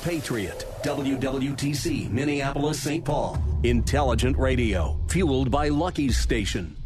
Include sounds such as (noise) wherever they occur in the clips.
Patriot, WWTC, Minneapolis, St. Paul. Intelligent radio, fueled by Lucky's Station.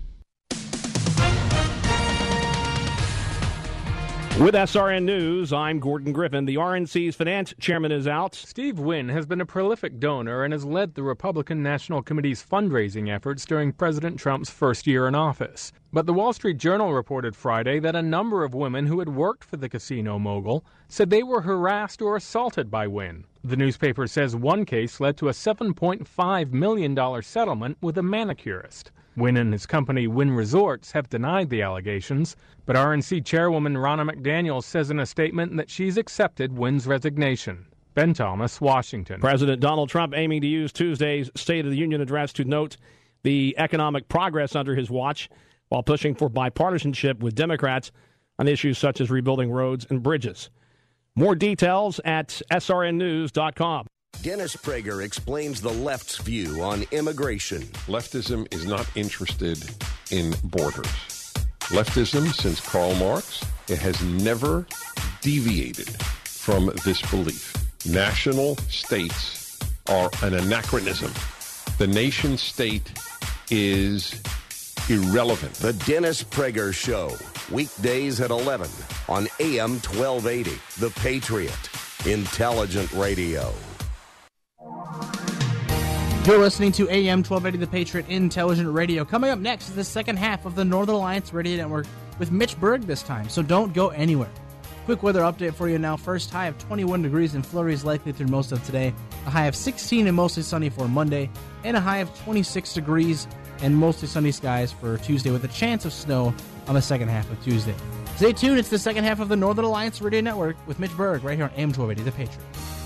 With SRN News, I'm Gordon Griffin. The RNC's finance chairman is out. Steve Wynn has been a prolific donor and has led the Republican National Committee's fundraising efforts during President Trump's first year in office. But the Wall Street Journal reported Friday that a number of women who had worked for the casino mogul said they were harassed or assaulted by Wynn. The newspaper says one case led to a $7.5 million settlement with a manicurist. Wynn and his company Wynn Resorts have denied the allegations, but RNC chairwoman Ronna McDaniel says in a statement that she's accepted Wynn's resignation. Ben Thomas, Washington. President Donald Trump aiming to use Tuesday's State of the Union address to note the economic progress under his watch while pushing for bipartisanship with Democrats on issues such as rebuilding roads and bridges. More details at srnnews.com. Dennis Prager explains the left's view on immigration. Leftism is not interested in borders. Leftism, since Karl Marx, it has never deviated from this belief. National states are an anachronism. The nation state is irrelevant. The Dennis Prager Show, weekdays at 11 on AM 1280. The Patriot, intelligent radio. You're listening to AM 1280 The Patriot Intelligent Radio. Coming up next is the second half of the Northern Alliance Radio Network with Mitch Berg this time, so don't go anywhere. Quick weather update for you now. First high of 21 degrees and flurries likely through most of today. A high of 16 and mostly sunny for Monday, and a high of 26 degrees and mostly sunny skies for Tuesday with a chance of snow on the second half of Tuesday. Stay tuned. It's the second half of the Northern Alliance Radio Network with Mitch Berg right here on AM 1280 The Patriot.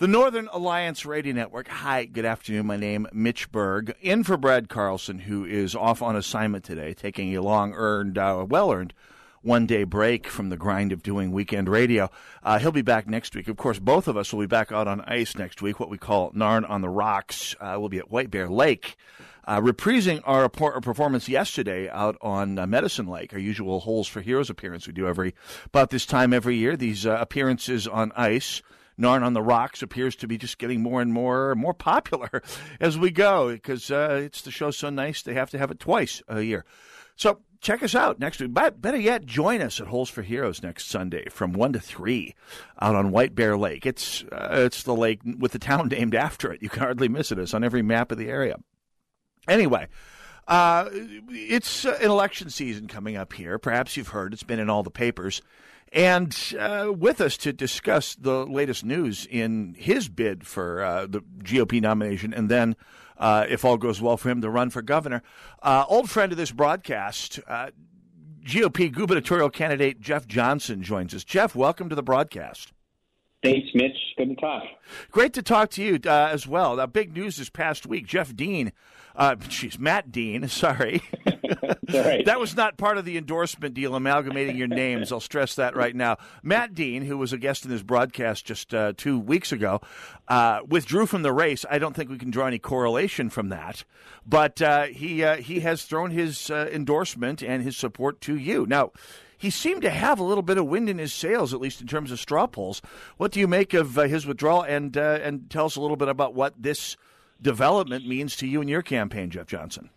The Northern Alliance Radio Network. Hi, good afternoon. My name is Mitch Berg, in for Brad Carlson, who is off on assignment today, taking a long earned, uh, well earned one day break from the grind of doing weekend radio. Uh, he'll be back next week. Of course, both of us will be back out on ice next week, what we call Narn on the Rocks. Uh, we'll be at White Bear Lake. Uh, reprising our, our, performance yesterday out on uh, Medicine Lake, our usual Holes for Heroes appearance we do every about this time every year. These uh, appearances on ice Narn on the Rocks appears to be just getting more and more more popular (laughs) as we go because uh, it's the show so nice they have to have it twice a year. So check us out next week. But better yet, join us at Holes for Heroes next Sunday from one to three out on White Bear Lake. It's uh, it's the lake with the town (laughs) named after it. You can hardly miss it. It's on every map of the area. Anyway. Uh, it's uh, an election season coming up here. Perhaps you've heard it's been in all the papers. And uh, with us to discuss the latest news in his bid for uh, the GOP nomination, and then, uh, if all goes well for him, to run for governor, uh, old friend of this broadcast, uh, GOP gubernatorial candidate Jeff Johnson joins us. Jeff, welcome to the broadcast. Thanks, Mitch. Good to talk. Great to talk to you uh, as well. Now, big news this past week. Jeff Dean, uh, geez, Matt Dean, sorry. right. (laughs) That was not part of the endorsement deal, amalgamating your names. I'll stress that right now. Matt Dean, who was a guest in this broadcast just uh, two weeks ago, uh, withdrew from the race. I don't think we can draw any correlation from that, but uh, he uh, he has thrown his uh, endorsement and his support to you. Now, he seemed to have a little bit of wind in his sails, at least in terms of straw polls. What do you make of uh, his withdrawal? And and tell us a little bit about what this development means to you and your campaign, Jeff Johnson.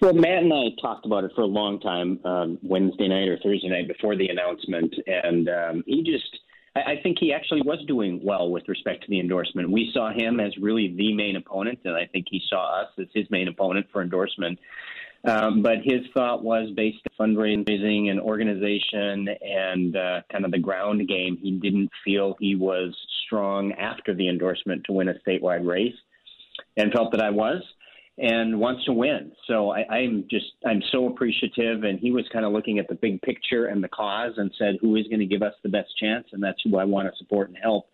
Well, Matt and I talked about it for a long time, um, Wednesday night or Thursday night before the announcement, and um, he just I, think he actually was doing well with respect to the endorsement. We saw him as really the main opponent, and I think he saw us as his main opponent for endorsement. Um, but his thought was based on fundraising and organization and uh, kind of the ground game. He didn't feel he was strong after the endorsement to win a statewide race, and felt that I was and wants to win. So I, I'm just I'm so appreciative. And he was kind of looking at the big picture and the cause and said, who is going to give us the best chance, and that's who I want to support and help.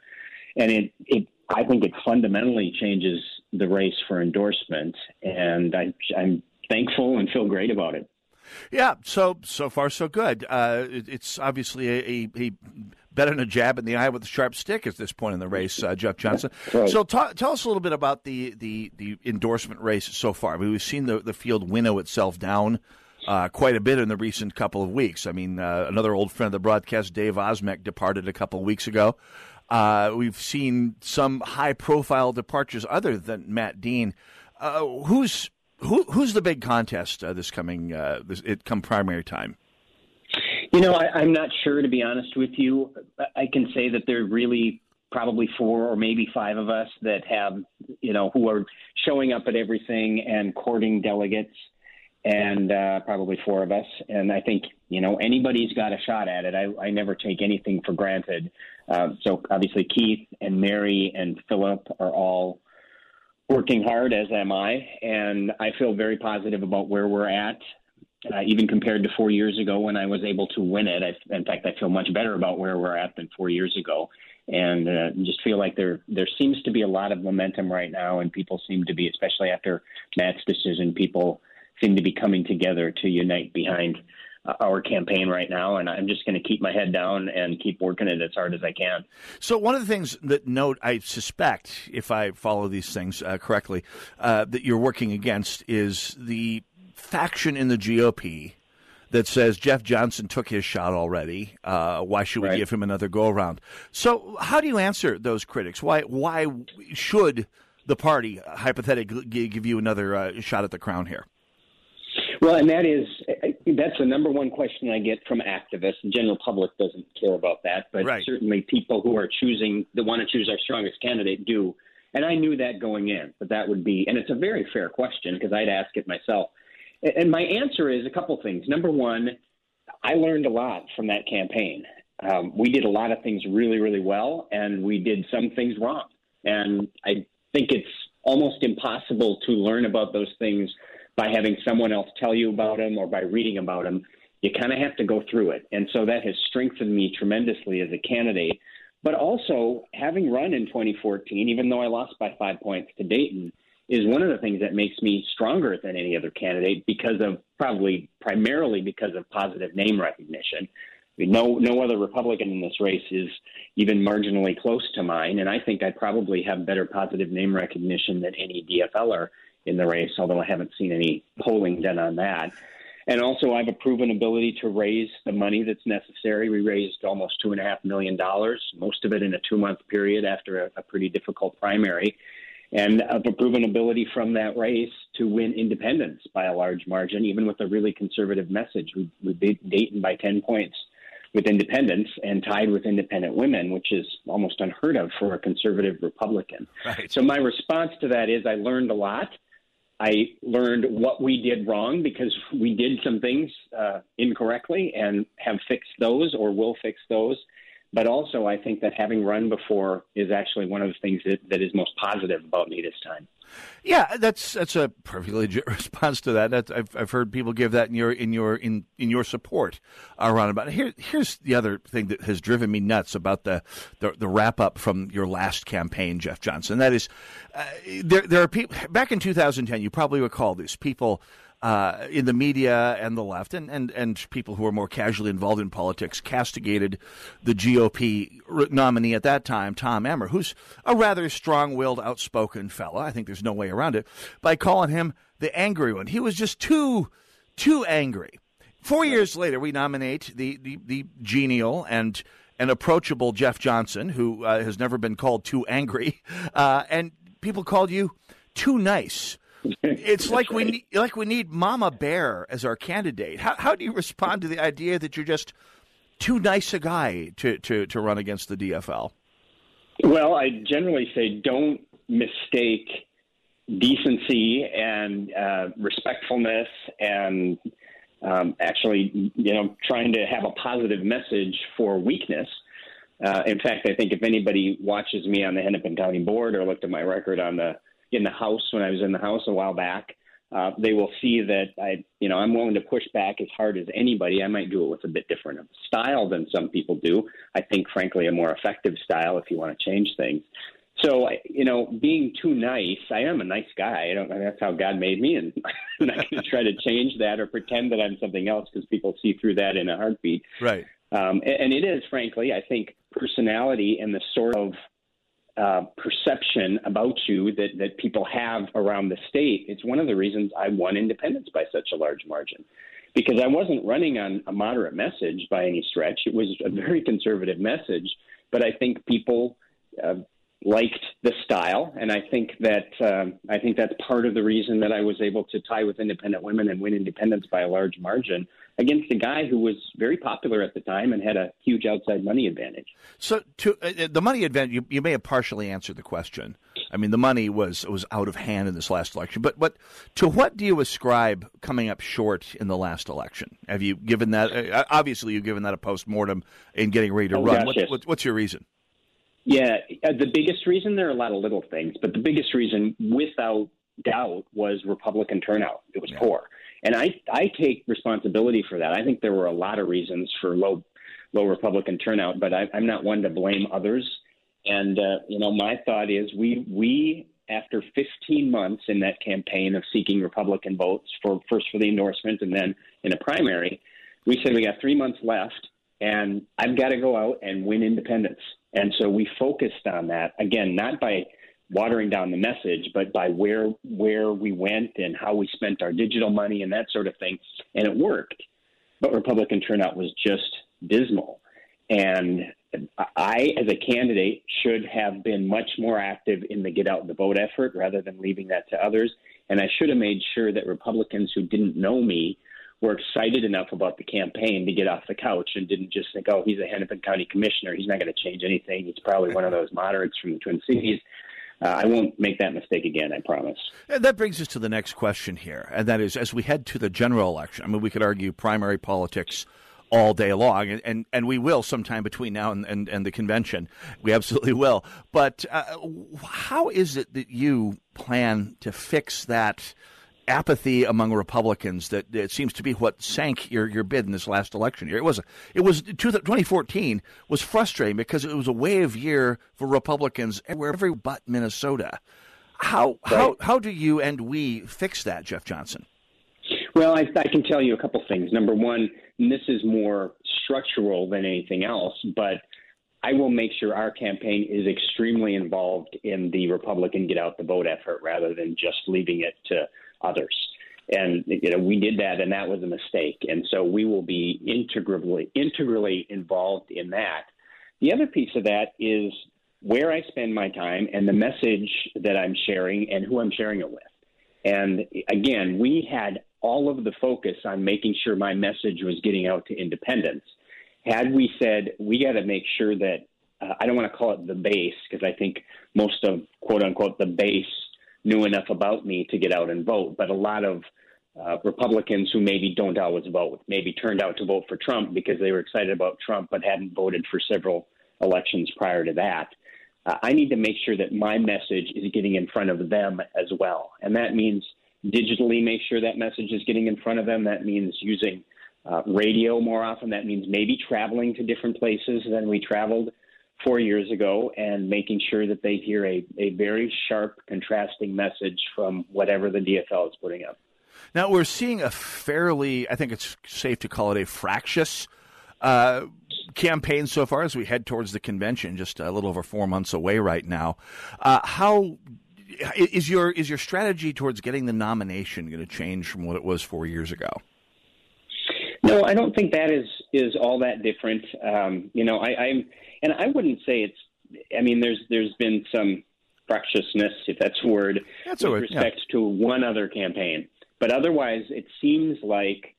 And it it I think it fundamentally changes the race for endorsement, and I, I'm thankful and feel great about it. Yeah, so so far so good. Uh, it, it's obviously a, a, a, better than a jab in the eye with a sharp stick at this point in the race, uh, Jeff Johnson. Right. So ta- tell us a little bit about the, the, the endorsement race so far. I mean, we've seen the, the field winnow itself down uh, quite a bit in the recent couple of weeks. I mean, uh, another old friend of the broadcast, Dave Osmek, departed a couple of weeks ago. Uh, we've seen some high profile departures other than Matt Dean. Uh, who's who, who's the big contest uh, this coming uh, this, it come primary time? You know, I, I'm not sure to be honest with you. I can say that there are really probably four or maybe five of us that have, you know, who are showing up at everything and courting delegates, and uh, probably four of us. And I think, you know, anybody's got a shot at it. I, I never take anything for granted. Uh, so obviously, Keith and Mary and Philip are all working hard, as am I, and I feel very positive about where we're at. Uh, even compared to four years ago when I was able to win it, I, in fact, I feel much better about where we're at than four years ago, and uh, just feel like there there seems to be a lot of momentum right now, and people seem to be, especially after Matt's decision, people seem to be coming together to unite behind our campaign right now, and I'm just going to keep my head down and keep working it as hard as I can. So, one of the things that note I suspect, if I follow these things uh, correctly, uh, that you're working against is the faction in the GOP that says Jeff Johnson took his shot already. Uh, why should we right. give him another go around? So, how do you answer those critics? Why why should the party hypothetically give you another uh, shot at the crown here? Well, and that is that's the number one question I get from activists. The general public doesn't care about that, but right. certainly people who are choosing that want to choose our strongest candidate do. And I knew that going in, but that would be, and it's a very fair question because I'd ask it myself. And my answer is a couple things. Number one, I learned a lot from that campaign. Um, we did a lot of things really, really well, and we did some things wrong. And I think it's almost impossible to learn about those things by having someone else tell you about them or by reading about them. You kind of have to go through it. And so that has strengthened me tremendously as a candidate. But also, having run in 2014, even though I lost by five points to Dayton, is one of the things that makes me stronger than any other candidate because of probably primarily because of positive name recognition. No, no other Republican in this race is even marginally close to mine, and I think I probably have better positive name recognition than any DFLer in the race, although I haven't seen any polling done on that. And also, I have a proven ability to raise the money that's necessary. We raised almost two and a half million dollars, most of it in a two-month period after a, a pretty difficult primary, and a proven ability from that race to win independents by a large margin, even with a really conservative message. We, we beat Dayton by 10 points with independents and tied with independent women, which is almost unheard of for a conservative Republican. Right. So my response to that is I learned a lot. I learned what we did wrong because we did some things uh, incorrectly and have fixed those or will fix those. But also, I think that having run before is actually one of the things that, that is most positive about me this time. Yeah, that's that's a perfectly legit (laughs) response to that. That's, I've I've heard people give that in your in your in in your support around about. It. Here here's the other thing that has driven me nuts about the the, the wrap up from your last campaign, Jeff Johnson. That is, uh, there there are people back in 2010. You probably recall this people uh, in the media and the left, and, and, and people who are more casually involved in politics, castigated the GOP nominee at that time, Tom Emmer, who's a rather strong willed, outspoken fellow. I think there's no way around it, by calling him the angry one. He was just too, too angry. Four years later, we nominate the, the, the genial and and approachable Jeff Johnson, who uh, has never been called too angry, (laughs) uh, and people called you too nice. It's like right. we need, like we need Mama Bear as our candidate. How how do you respond to the idea that you're just too nice a guy to, to, to run against the DFL? Well, I generally say don't mistake decency and uh, respectfulness and um, actually, you know, trying to have a positive message for weakness. Uh, in fact, I think if anybody watches me on the Hennepin County Board or looked at my record on the in the House when I was in the House a while back, uh, they will see that I, you know, I'm willing to push back as hard as anybody. I might do it with a bit different of style than some people do. I think, frankly, a more effective style if you want to change things. So, you know, being too nice, I am a nice guy. I don't. That's how God made me, and I'm not going to try to change that or pretend that I'm something else because people see through that in a heartbeat. Right. Um, and, and it is, frankly, I think personality and the sort of uh, perception about you that, that people have around the state. It's one of the reasons I won independence by such a large margin. Because I wasn't running on a moderate message by any stretch. It was a very (laughs) conservative message, but I think people uh, liked the style, and I think that um, I think that's part of the reason that I was able to tie with independent women and win independence by a large margin against a guy who was very popular at the time and had a huge outside money advantage. So, to uh, uh, the money advantage, you, you may have partially answered the question. I mean, the money was was out of hand in this last election, but but to what do you ascribe coming up short in the last election? Have you given that? Uh, obviously, you've given that a post mortem in getting ready to oh, run. Gosh, yes. what, what's your reason? Yeah, uh, the biggest reason there are a lot of little things, but the biggest reason, without doubt, was Republican turnout. It was yeah. poor. And I, I take responsibility for that. I think there were a lot of reasons for low, low Republican turnout, but I, I'm not one to blame others. And uh, you know, my thought is we we after 15 months in that campaign of seeking Republican votes for first for the endorsement and then in a primary, we said we got three months left, and I've got to go out and win independence. And so we focused on that again, not by watering down the message, but by where where we went and how we spent our digital money and that sort of thing, and it worked. But Republican turnout was just dismal, and I, as a candidate, should have been much more active in the get out the vote effort rather than leaving that to others. And I should have made sure that Republicans who didn't know me were excited enough about the campaign to get off the couch and didn't just think, oh, he's a Hennepin County commissioner. He's not going to change anything. He's probably one of those moderates from the Twin Cities uh, I won't make that mistake again. I promise. And that brings us to the next question here, and that is, as we head to the general election. I mean, we could argue primary politics all day long, and, and, and we will sometime between now and, and, and the convention. We absolutely will. But uh, how is it that you plan to fix that? Apathy among Republicans that it seems to be what sank your, your bid in this last election year. It was it was 2014 was frustrating because it was a wave year for Republicans everywhere, every but Minnesota. How right. how how do you and we fix that, Jeff Johnson? Well, I, I can tell you a couple things. Number one, this is more structural than anything else, but I will make sure our campaign is extremely involved in the Republican get out the vote effort rather than just leaving it to others. And you know, we did that, and that was a mistake. And so we will be integrally integrally involved in that. The other piece of that is where I spend my time and the message that I'm sharing and who I'm sharing it with. And again, we had all of the focus on making sure my message was getting out to independents. Had we said we got to make sure that uh, I don't want to call it the base because I think most of quote unquote the base knew enough about me to get out and vote. But a lot of uh, Republicans who maybe don't always vote, maybe turned out to vote for Trump because they were excited about Trump but hadn't voted for several elections prior to that. Uh, I need to make sure that my message is getting in front of them as well. And that means digitally make sure that message is getting in front of them. That means using uh, radio more often. That means maybe traveling to different places than we traveled four years ago and making sure that they hear a, a very sharp, contrasting message from whatever the DFL is putting up. Now, we're seeing a fairly, I think it's safe to call it a fractious uh, campaign so far as we head towards the convention, just a little over four months away right now. Uh, how is your is your strategy towards getting the nomination going to change from what it was four years ago? No, I don't think that is is all that different. Um, you know, I, I'm and I wouldn't say it's. I mean, there's there's been some fractiousness, if that's a word, that's with word, respect yeah. to one other campaign. But otherwise, it seems like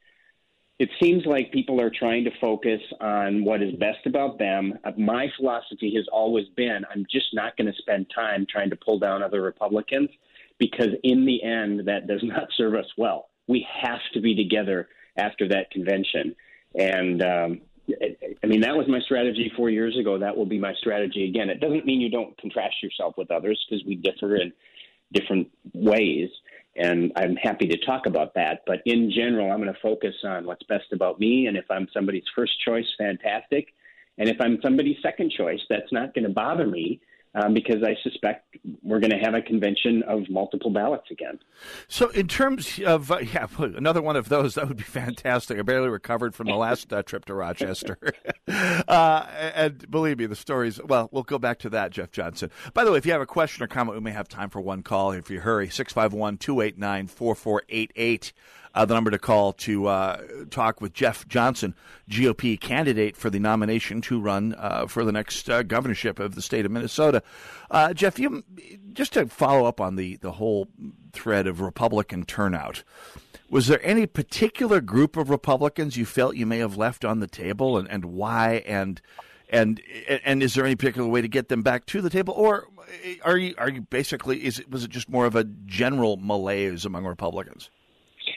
it seems like people are trying to focus on what is best about them. Uh, my philosophy has always been I'm just not going to spend time trying to pull down other Republicans because, in the end, that does (laughs) not serve us well. We have to be together after that convention. And um, I mean, that was my strategy four years ago. That will be my strategy again. It doesn't mean you don't contrast yourself with others because we differ in different ways and I'm happy to talk about that. But in general, I'm going to focus on what's best about me, and if I'm somebody's first choice, fantastic. And if I'm somebody's second choice, that's not going to bother me um, because I suspect we're going to have a convention of multiple ballots again. So, in terms of uh, yeah, another one of those that would be (laughs) fantastic. I barely recovered from the last uh, trip to Rochester, (laughs) uh, and believe me, the stories. Well, we'll go back to that, Jeff Johnson. By the way, if you have a question or comment, we may have time for one call. If you hurry, 651 289 4488 uh, the number to call to uh, talk with Jeff Johnson, GOP candidate for the nomination to run uh, for the next uh, governorship of the state of Minnesota. Uh, Jeff, you just to follow up on the the whole thread of Republican turnout. Was there any particular group of Republicans you felt you may have left on the table, and, and why? And and and is there any particular way to get them back to the table, or are you are you basically is it was it just more of a general malaise among Republicans?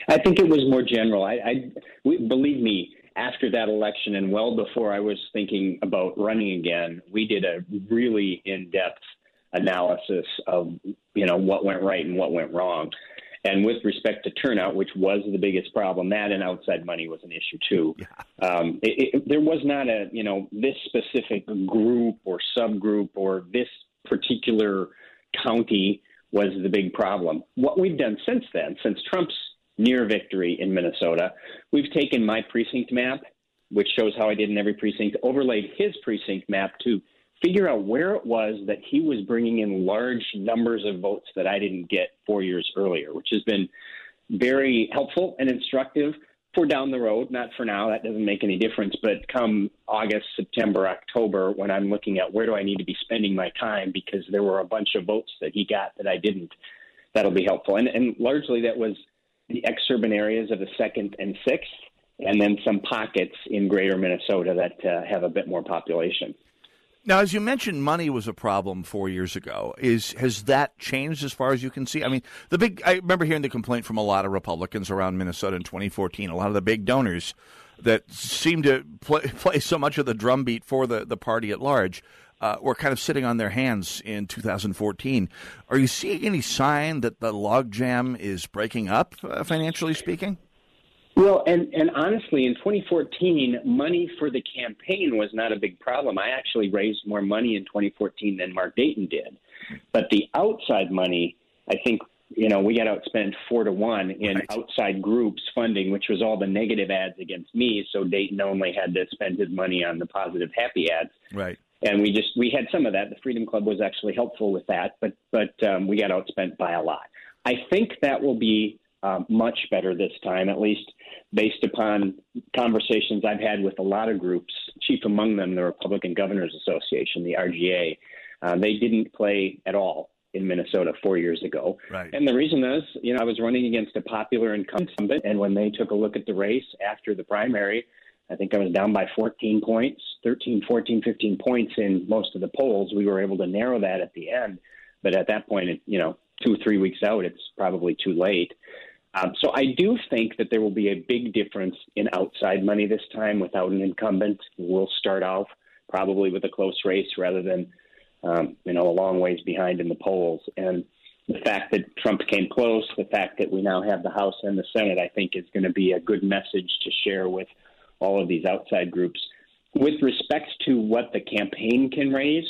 I think it was more general. I, I we, believe me, after that election and well before I was thinking about running again, we did a really in-depth analysis of you know what went right and what went wrong. And with respect to turnout, which was the biggest problem, that and outside money was an issue too. Yeah. Um, it, it, there was not a you know this specific group or subgroup or this particular county was the big problem. What we've done since then, since Trump's near victory in Minnesota. We've taken my precinct map, which shows how I did in every precinct, overlaid his precinct map to figure out where it was that he was bringing in large numbers of votes that I didn't get four years earlier, which has been very helpful and instructive for down the road, not for now, that doesn't make any difference, but come August, September, October, when I'm looking at where do I need to be spending my time because there were a bunch of votes that he got that I didn't, that'll be helpful. And, and largely that was the exurban areas of the second and sixth, and then some pockets in greater Minnesota that uh, have a bit more population. Now, as you mentioned, money was a problem four years ago. Is has that changed as far as you can see? I mean, the big. I remember hearing the complaint from a lot of Republicans around Minnesota in 2014. A lot of the big donors that seemed to play, (laughs) play so much of the drumbeat for the, the party at large uh, were kind of sitting on their hands in 2014. Are you seeing any sign that the logjam is breaking up, uh, financially speaking? Well, and, and honestly, in 2014, money for the campaign was not a big problem. I actually raised more money in 2014 than Mark Dayton did. But the outside money, I think, you know, we got outspent four to one in right. outside groups funding, which was all the negative ads against me. So Dayton only had to spend his money on the positive, happy ads. Right and we just we had some of that. The Freedom Club was actually helpful with that, but but um, we got outspent by a lot. I think that will be um, much better this time, at least based upon conversations I've had with a lot of groups. Chief among them, the Republican Governors Association, the RGA. Uh, they didn't play at all in Minnesota four years ago. Right. And the reason is, you know, I was running against a popular incumbent, and when they took a look at the race after the primary, I think I was down by 14 points, 13, 14, 15 points in most of the polls. We were able to narrow that at the end, but at that point, you know, two, three weeks out, it's probably too late. Um, so I do think that there will be a big difference in outside money this time without an incumbent. We'll start off probably with a close race rather than, um, you know, a long ways behind in the polls. And the fact that Trump came close, the fact that we now have the House and the Senate, I think is going to be a good message to share with – all of these outside groups. With respect to what the campaign can raise,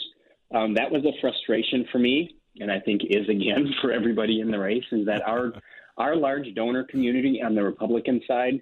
um, that was a frustration for me, and I think is again (laughs) for everybody in the race, is that our our large donor community on the Republican side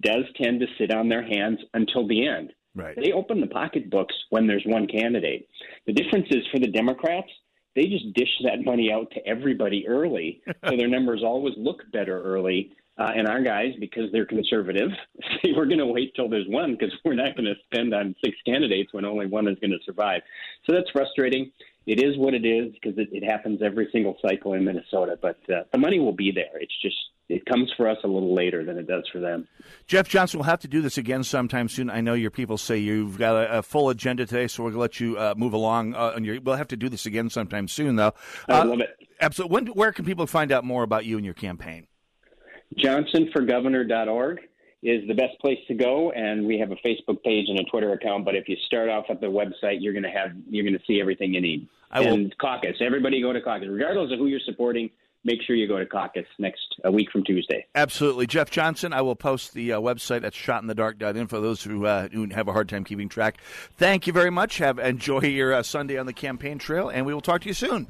does tend to sit on their hands until the end. Right. They open the pocketbooks when there's one candidate. The difference is for the Democrats, they just dish that money out to everybody early, so their numbers always look better early. Uh, and our guys, because they're conservative, (laughs) say we're going to wait till there's one because we're not going to spend on six candidates when only one is going to survive. So that's frustrating. It is what it is because it, it happens every single cycle in Minnesota. But uh, the money will be there. It's just it comes for us a little later than it does for them. Jeff Johnson will have to do this again sometime soon. I know your people say you've got a, a full agenda today, so we'll let you uh, move along. Uh, your, we'll have to do this again sometime soon, though. I uh, love it. Absolutely. When, where can people find out more about you and your campaign? JohnsonForGovernor.org is the best place to go, and we have a Facebook page and a Twitter account. But if you start off at the website, you're going to have you're going to see everything you need. I and will... caucus. Everybody go to caucus, regardless of who you're supporting make sure you go to caucus next a week from Tuesday. Absolutely. Jeff Johnson, I will post the uh, website at shotinthedark.info, those who, uh, who have a hard time keeping track. Thank you very much. Have Enjoy your uh, Sunday on the campaign trail, and we will talk to you soon.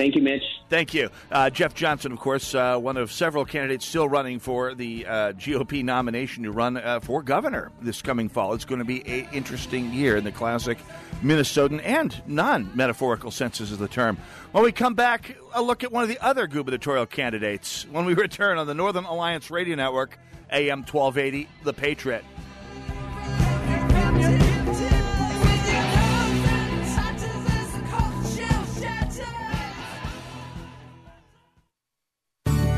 Thank you, Mitch. Thank you. Uh, Jeff Johnson, of course, uh, one of several candidates still running for the uh, GOP nomination to run uh, for governor this coming fall. It's going to be an interesting year in the classic Minnesotan and non metaphorical senses of the term. When we come back, a look at one of the other gubernatorial candidates when we return on the Northern Alliance Radio Network, AM 1280, The Patriot.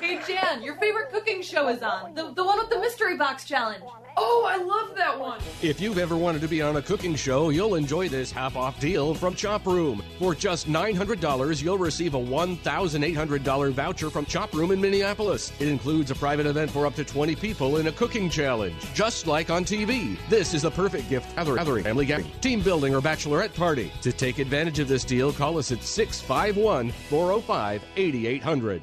Hey Jan, your favorite cooking show is on. The, the one with the mystery box challenge. Oh, I love that one. If you've ever wanted to be on a cooking show, you'll enjoy this half off deal from Chop Room. For just $900, you'll receive a $1,800 voucher from Chop Room in Minneapolis. It includes a private event for up to 20 people in a cooking challenge, just like on TV. This is the perfect gift gathering, family gathering, team building, or bachelorette party. To take advantage of this deal, call us at 651 405 8800.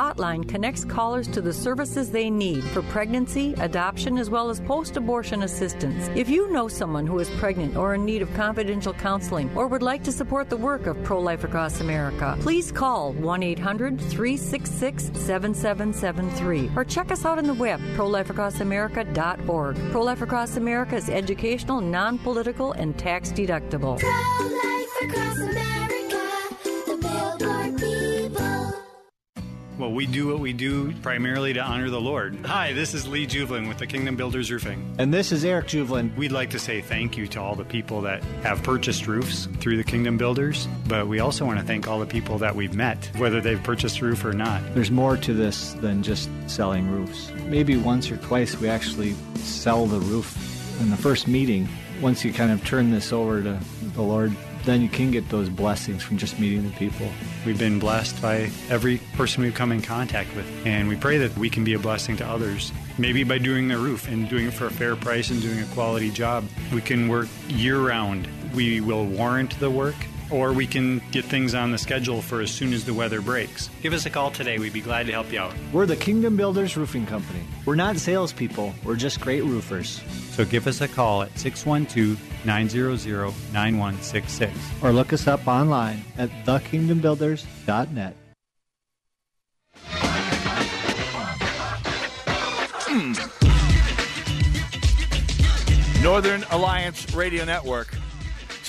hotline connects callers to the services they need for pregnancy, adoption, as well as post abortion assistance. If you know someone who is pregnant or in need of confidential counseling or would like to support the work of Pro Life Across America, please call 1 800 366 7773 or check us out on the web, prolifeacrossamerica.org. Pro Life Across America is educational, non political, and tax deductible. Pro Life Across America, we do what we do primarily to honor the Lord. Hi, this is Lee Juvelin with the Kingdom Builders Roofing. And this is Eric Juvelin. We'd like to say thank you to all the people that have purchased roofs through the Kingdom Builders, but we also want to thank all the people that we've met, whether they've purchased a roof or not. There's more to this than just selling roofs. Maybe once or twice we actually sell the roof in the first meeting. Once you kind of turn this over to the Lord, then you can get those blessings from just meeting the people. We've been blessed by every person we've come in contact with, and we pray that we can be a blessing to others. Maybe by doing their roof and doing it for a fair price and doing a quality job, we can work year round. We will warrant the work or we can get things on the schedule for as soon as the weather breaks. Give us a call today. We'd be glad to help you out. We're the Kingdom Builders Roofing Company. We're not salespeople, we're just great roofers. So give us a call at 612 900 9166. Or look us up online at thekingdombuilders.net. Northern Alliance Radio Network.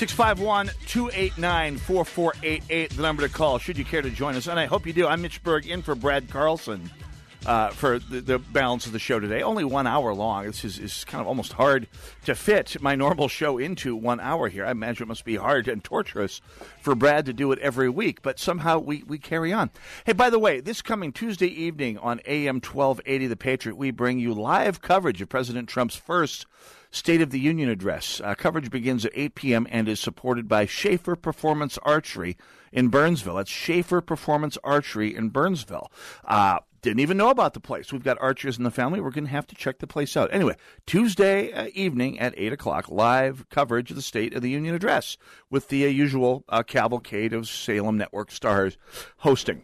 651 289 4488, the number to call should you care to join us. And I hope you do. I'm Mitch Berg in for Brad Carlson uh, for the, the, balance of the show today. Only one hour long. This is, is kind of almost hard to fit my normal show into one hour here. I imagine it must be hard and torturous for Brad to do it every week, but somehow we, we carry on. Hey, by the way, this coming Tuesday evening on AM 1280 The Patriot, we bring you live coverage of President Trump's first State of the Union address. Uh, coverage begins at 8 p.m. and is supported by Schaefer Performance Archery in Burnsville. That's Schaefer Performance Archery in Burnsville. Uh, Didn't even know about the place. We've got archers in the family. We're going to have to check the place out. Anyway, Tuesday uh, evening at 8 o'clock, live coverage of the State of the Union address with the uh, usual uh, cavalcade of Salem Network stars hosting,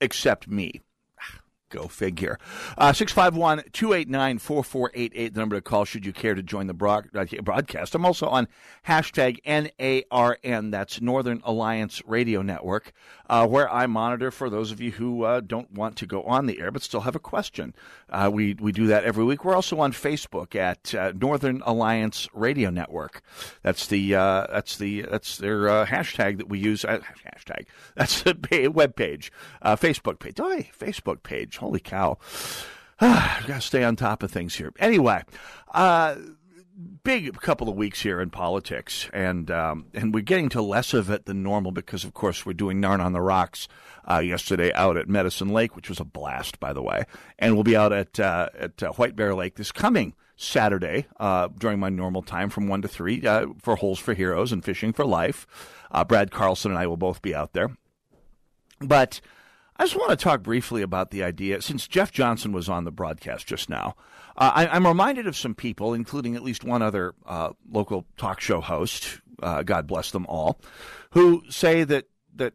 except me. Go figure. Uh, 651 289 4488, the number to call should you care to join the uh, broadcast. I'm also on hashtag NARN, that's Northern Alliance Radio Network, uh, where I monitor for those of you who uh, don't want to go on the air but still have a question. Uh, we, we do that every week. We're also on Facebook at uh, Northern Alliance Radio Network. That's the that's the that's their hashtag that we use. hashtag. (laughs) That's the web page, Facebook page. Oh, Facebook page Holy cow. (sighs) I've got to stay on top of things here. Anyway, uh, big couple of weeks here in politics, and um, and we're getting to less of it than normal because, of course, we're doing Narn on the Rocks uh, yesterday out at Medicine Lake, which was a blast, by the way, and we'll be out at uh, at uh, White Bear Lake this coming Saturday uh, during my normal time from one to three uh, for Holes for Heroes and Fishing for Life. Uh, Brad Carlson and I will both be out there, but I just want to talk briefly about the idea, since Jeff Johnson was on the broadcast just now. Uh, I, am reminded of some people, including at least one other uh, local talk show host, uh, God bless them all, who say that that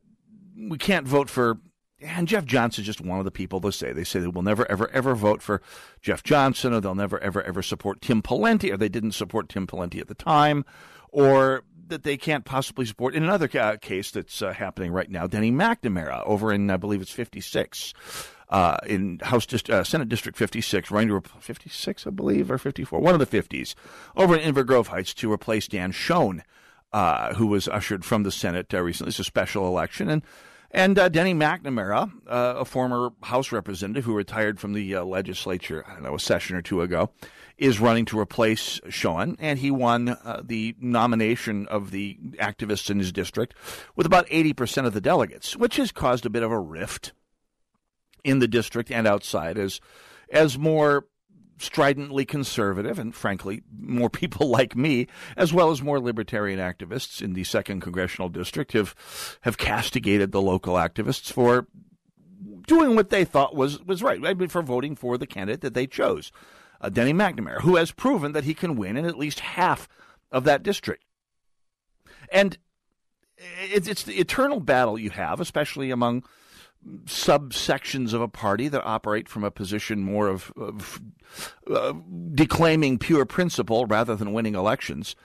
we can't vote for. And Jeff Johnson is just one of the people they say. They say they will never, ever, ever vote for Jeff Johnson, or they'll never, ever, ever support Tim Pawlenty, or they didn't support Tim Pawlenty at the time, or that they can't possibly support. In another uh, case that's uh, happening right now, Denny McNamara over in, I believe it's 56. Uh, in House Dist- uh, Senate District 56, running to 56, I believe, or 54, one of the 50s, over in Inver Grove Heights to replace Dan Schoen, uh, who was ushered from the Senate uh, recently. It's a special election, and and uh, Denny McNamara, uh, a former House representative who retired from the uh, legislature, I don't know, a session or two ago, is running to replace Schoen, and he won uh, the nomination of the activists in his district with about 80% of the delegates, which has caused a bit of a rift in the district and outside as as more stridently conservative and frankly more (laughs) people like me as well as more libertarian activists in the second congressional district have have castigated the local activists for doing what they thought was was right. I mean, for voting for the candidate that they chose uh, Denny McNamara who has proven that he can win in at least half of that district. And it's, it's the eternal battle you have especially among subsections of a party that operate from a position more of, of uh, declaiming pure principle rather than winning elections.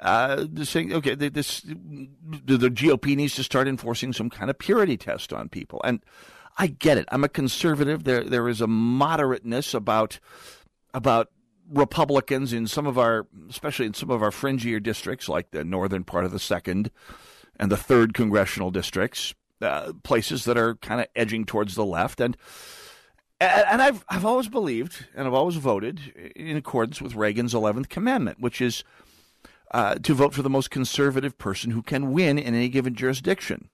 Uh, saying, okay, this the, GOP needs to start enforcing some kind of purity test on people, and I get it. I'm a conservative. There there is a moderateness about about Republicans in some of our, especially in some of our fringier districts, like the northern part of the second and the third congressional districts uh, places that are kind of edging towards the left, and and I've I've always believed and I've always voted in accordance with Reagan's Eleventh Commandment, which is uh, to vote for the most conservative person who can win in any given jurisdiction,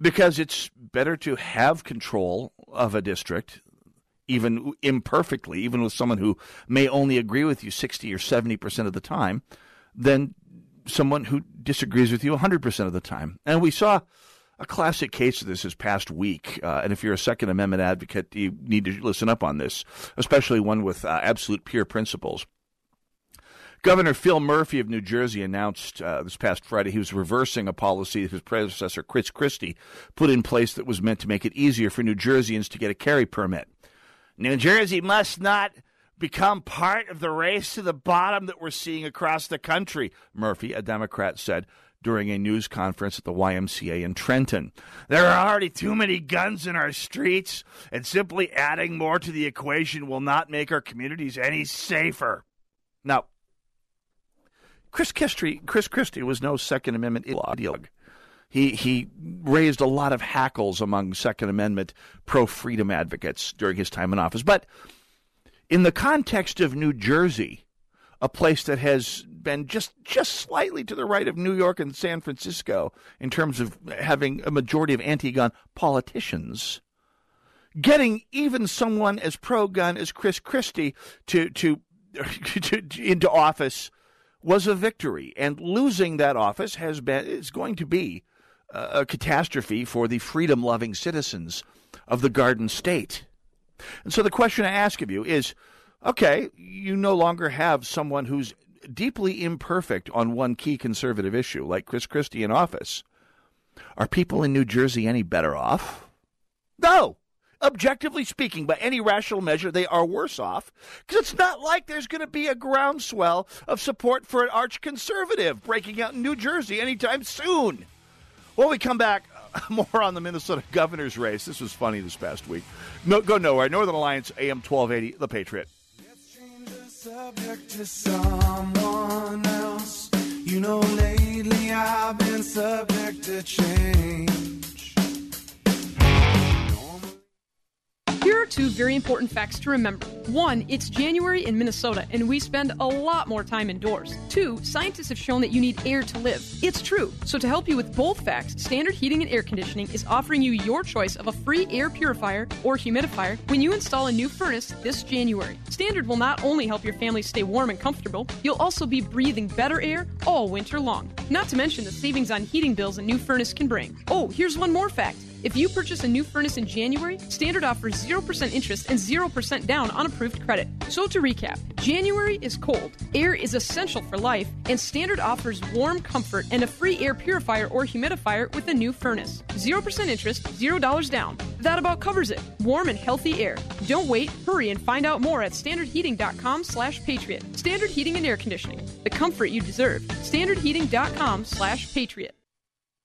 because it's better to have control of a district. Even imperfectly, even with someone who may only agree with you 60 or 70% of the time, than someone who disagrees with you 100% of the time. And we saw a classic case of this is past week. Uh, and if you're a Second Amendment advocate, you need to listen up on this, especially one with uh, absolute pure principles. Governor Phil Murphy of New Jersey announced uh, this past Friday he was reversing a policy his predecessor, Chris Christie, put in place that was meant to make it easier for New Jerseyans to get a carry permit. New Jersey must not become part of the race to the bottom that we're seeing across the country, Murphy, a Democrat, said during a news conference at the YMCA in Trenton. There are already too many guns in our streets, and simply adding more to the equation will not make our communities any safer. Now, Chris Christie, Chris Christie was no Second Amendment ideologue. He he raised a lot of hackles among Second Amendment pro freedom advocates during his time in office. But in the context of New Jersey, a place that has been just just slightly to the right of New York and San Francisco in terms of having a majority of anti-gun politicians. Getting even someone as pro-gun as Chris Christie to to, (laughs) to into office was a victory, and losing that office has been is going to be a catastrophe for the freedom-loving citizens of the Garden State. And so the question I ask of you is okay, you no longer have someone who's deeply imperfect on one key conservative issue, like Chris Christie in office. Are people in New Jersey any better off? No. Objectively speaking, by any rational measure, they are worse off because it's not like there's going to be a groundswell of support for an arch conservative breaking out in New Jersey anytime soon. When we come back, (laughs) more on the Minnesota governor's race. This was funny this past week. No, go nowhere. Northern Alliance, AM 1280, The Patriot. Subject to someone else. You know, lately I've been subject to change. Are two very important facts to remember. One, it's January in Minnesota, and we spend a lot more time indoors. Two, scientists have shown that you need air to live. It's true. So, to help you with both facts, Standard Heating and Air Conditioning is offering you your choice of a free air purifier or humidifier when you install a new furnace this January. Standard will not only help your family stay warm and comfortable, you'll also be breathing better air all winter long. Not to mention the savings on heating bills a new furnace can bring. Oh, here's one more fact. If you purchase a new furnace in January, Standard offers 0% interest and 0% down on approved credit. So to recap, January is cold, air is essential for life, and Standard offers warm comfort and a free air purifier or humidifier with a new furnace. 0% interest, $0 down. That about covers it. Warm and healthy air. Don't wait, hurry and find out more at standardheating.com slash patriot. Standard Heating and Air Conditioning. The comfort you deserve. Standardheating.com slash patriot.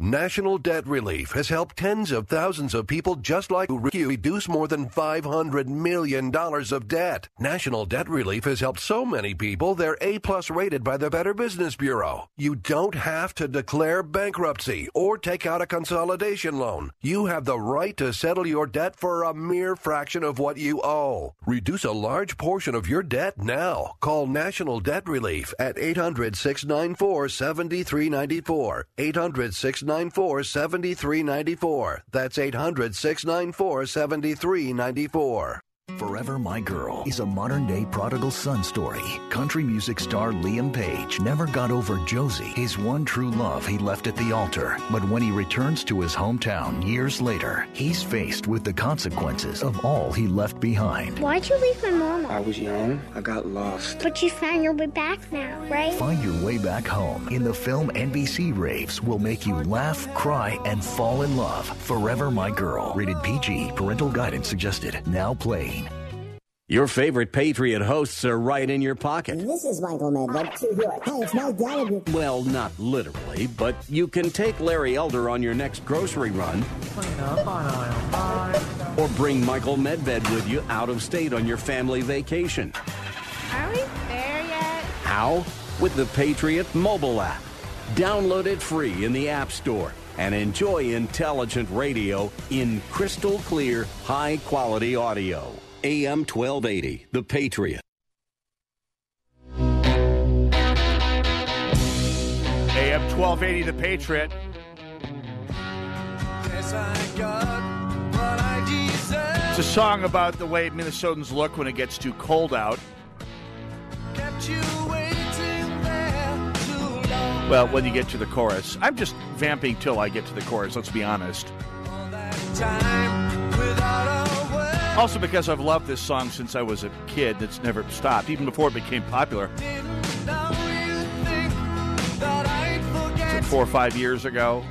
National Debt Relief has helped tens of thousands of people just like you reduce more than $500 million of debt. National Debt Relief has helped so many people they're A plus rated by the Better Business Bureau. You don't have to declare bankruptcy or take out a consolidation loan. You have the right to settle your debt for a mere fraction of what you owe. Reduce a large portion of your debt now. Call National Debt Relief at 800 694 7394. 800 694 7394. That's 800 694 7394. Forever My Girl is a modern day prodigal son story. Country music star Liam Page never got over Josie, his one true love he left at the altar. But when he returns to his hometown years later, he's faced with the consequences of all he left behind. Why'd you leave my mama? I was young. I got lost. But you found your way back now, right? Find your way back home in the film NBC Raves will make you laugh, cry, and fall in love. Forever My Girl. Rated PG. Parental guidance suggested. Now playing. Your favorite Patriot hosts are right in your pocket. This is Michael Medved. Hey, it's Mike Gallagher. Well, not literally, but you can take Larry Elder on your next grocery run. Clean up on Isle of or bring Michael Medved with you out of state on your family vacation. Are we there yet? How? With the Patriot mobile app. Download it free in the App Store and enjoy intelligent radio in crystal clear, high quality audio. AM 1280, The Patriot. AM 1280, The Patriot. It's a song about the way Minnesotans look when it gets too cold out. Well, when you get to the chorus. I'm just vamping till I get to the chorus, let's be honest. Also, because I've loved this song since I was a kid, that's never stopped, even before it became popular. Four or five years ago.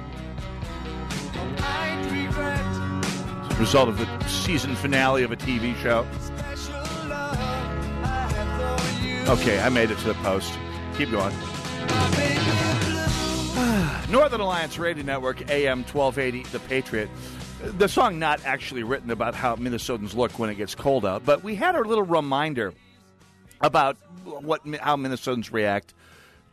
As a result of the season finale of a TV show. Okay, I made it to the post. Keep going. (sighs) Northern Alliance Radio Network, AM 1280, The Patriot the song not actually written about how Minnesotans look when it gets cold out, but we had our little reminder about what how Minnesotans react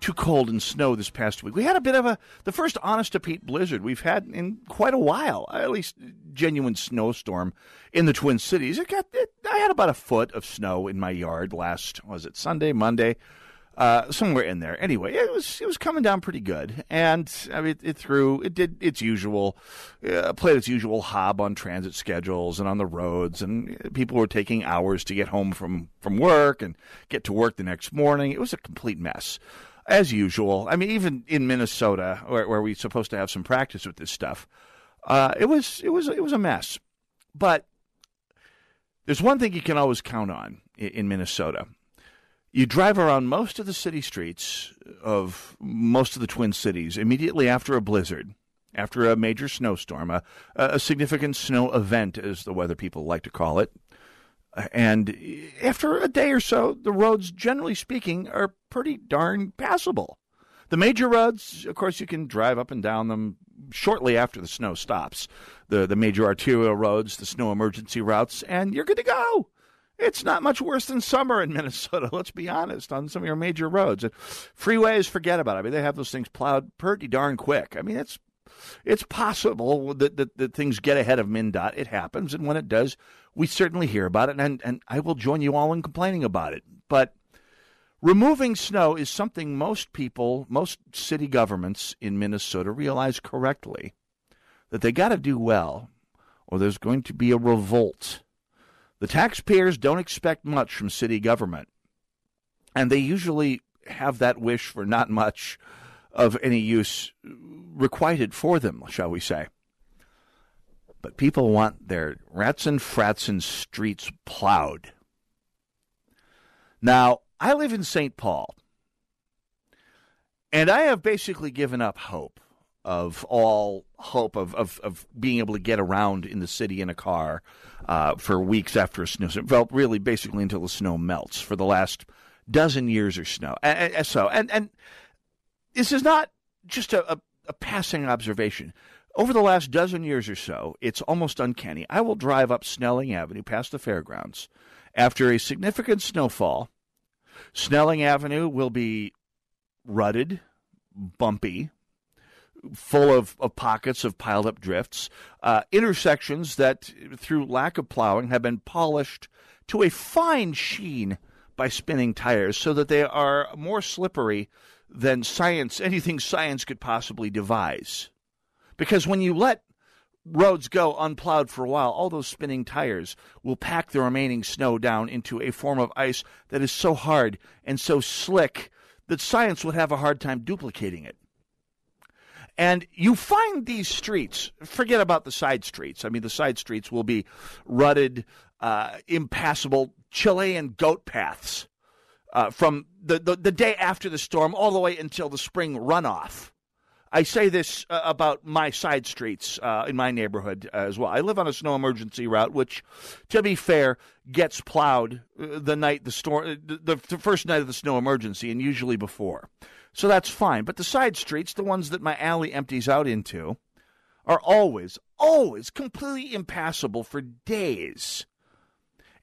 to cold and snow this past week. We had a bit of a the first honest to Pete blizzard we've had in quite a while. At least genuine snowstorm in the Twin Cities. It got it, I had about a foot of snow in my yard last was it Sunday, Monday, uh, somewhere in there. Anyway, it was it was coming down pretty good, and I mean, it, it threw it did its usual, uh, played its usual hob on transit schedules and on the roads, and people were taking hours to get home from from work and get to work the next morning. It was a complete mess as usual. I mean, even in Minnesota, where, where we're supposed to have some practice with this stuff, uh, it was it was it was a mess. But there's one thing you can always count on in, in Minnesota. You drive around most of the city streets of most of the Twin Cities immediately after a blizzard, after a major snowstorm, a, a significant snow event, as the weather people like to call it. And after a day or so, the roads, generally speaking, are pretty darn passable. The major roads, of course, you can drive up and down them shortly after the snow stops. The the major arterial roads, the snow emergency routes, and you're good to go. It's not much worse than summer in (laughs) Minnesota, let's be honest, on some of your major roads. And freeways, forget about it. I mean, they have those things plowed pretty darn quick. I mean, it's it's possible that, that, that things get ahead of MnDOT. It happens, and when it does, we certainly hear about it, and, and I will join you all in complaining about it. But removing snow is something most people, most city governments in Minnesota realize correctly that they got to do well, or there's going to be a revolt. The taxpayers don't expect much from city government, and they usually have that wish for not much of any use requited for them, shall we say. But people want their rats and frats and streets plowed. Now, I live in St. Paul, and I have basically given up hope of all hope of, of, of being able to get around in the city in a car uh, for weeks after a snow. Well, really, basically until the snow melts for the last dozen years or snow. And, so, and and this is not just a, a, a passing observation. Over the last dozen years or so, it's almost uncanny. I will drive up Snelling Avenue past the fairgrounds after a significant snowfall. Snelling Avenue will be rutted, bumpy, full of, of pockets of piled up drifts, uh, intersections that, through lack of plowing, have been polished to a fine sheen by spinning tires so that they are more slippery than science, anything science could possibly devise. Because when you let roads go unplowed for a while, all those spinning tires will pack the remaining snow down into a form of ice that is so hard and so slick that science would have a hard time duplicating it. And you find these streets, forget about the side streets. I mean, the side streets will be rutted, uh, impassable Chilean goat paths uh, from the, the, the, day after the storm all the way until the spring runoff. I say this uh, about my side streets uh, in my neighborhood as well. I live on a snow emergency route, which, to be fair, gets plowed uh, the night the storm, the, the first night of the snow emergency, and usually before. So that's fine. But the side streets, the ones that my alley empties out into, are always, always completely impassable for days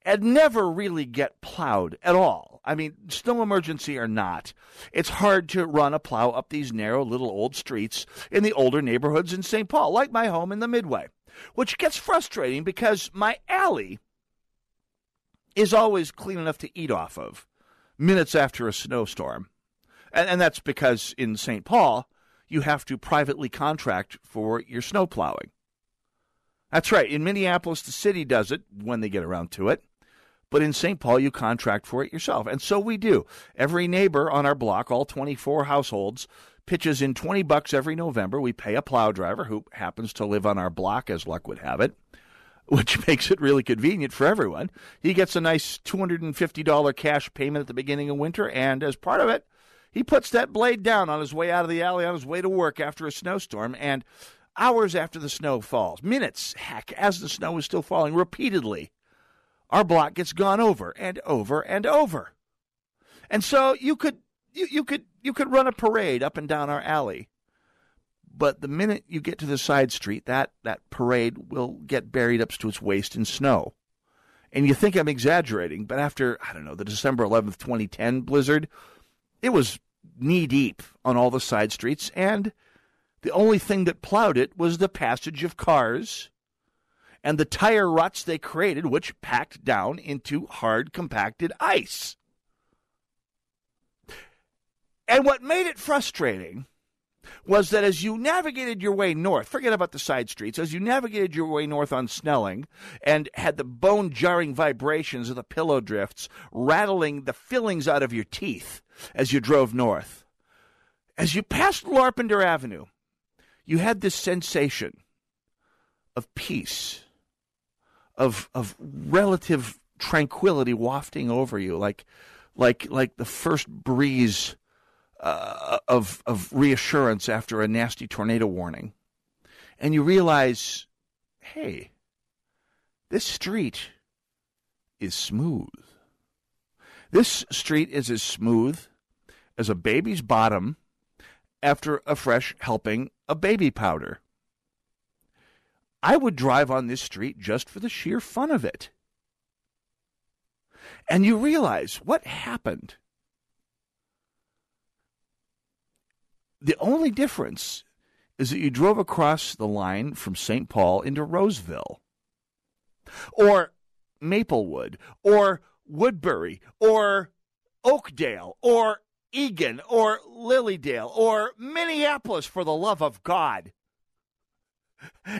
and never really get plowed at all. I mean, snow emergency or not, it's hard to run a plow up these narrow little old streets in the older neighborhoods in St. Paul, like my home in the Midway, which gets frustrating because my alley is always clean enough to eat off of minutes after a snowstorm. And, and that's because in St. Paul, you have to privately contract for your snow plowing. That's right. In Minneapolis, the city does it when they get around to it. But in St. Paul, you contract for it yourself. And so we do. Every neighbor on our block, all 24 households, pitches in 20 bucks every November. We pay a plow driver who happens to live on our block, as luck would have it, (laughs) which makes it really convenient for everyone. He gets a nice $250 cash payment at the beginning of winter, and as part of it, he puts that blade down on his way out of the alley on his way to work after a snowstorm, and hours after the snow falls, minutes, heck, as the snow is still falling repeatedly, our block gets gone over and over and over. And so you could you, you could you could run a parade up and down our alley. But the minute you get to the side street, that, that parade will get buried up to its waist in snow. And you think I'm exaggerating, but after, I don't know, the December 11th, 2010 blizzard, it was knee deep on all the side streets, and the only thing that plowed it was the passage of cars and the tire ruts they created, which packed down into hard, compacted ice. And what made it frustrating was that as you navigated your way north, forget about the side streets, as you navigated your way north on Snelling and had the bone jarring vibrations of the pillow drifts rattling the fillings out of your teeth as you drove north, as you passed Larpenteur Avenue, you had this sensation of peace, of, of relative tranquility wafting over you, like, like, like the first breeze uh, of of reassurance after a nasty tornado warning, and you realize, hey, this street is smooth. This street is as smooth as a baby's bottom after a fresh helping of baby powder. I would drive on this street just for the sheer fun of it. And you realize what happened The only difference is that you drove across the line from St. Paul into Roseville, or Maplewood, or Woodbury, or Oakdale, or Eagan, or Lilydale, or Minneapolis, for the love of God.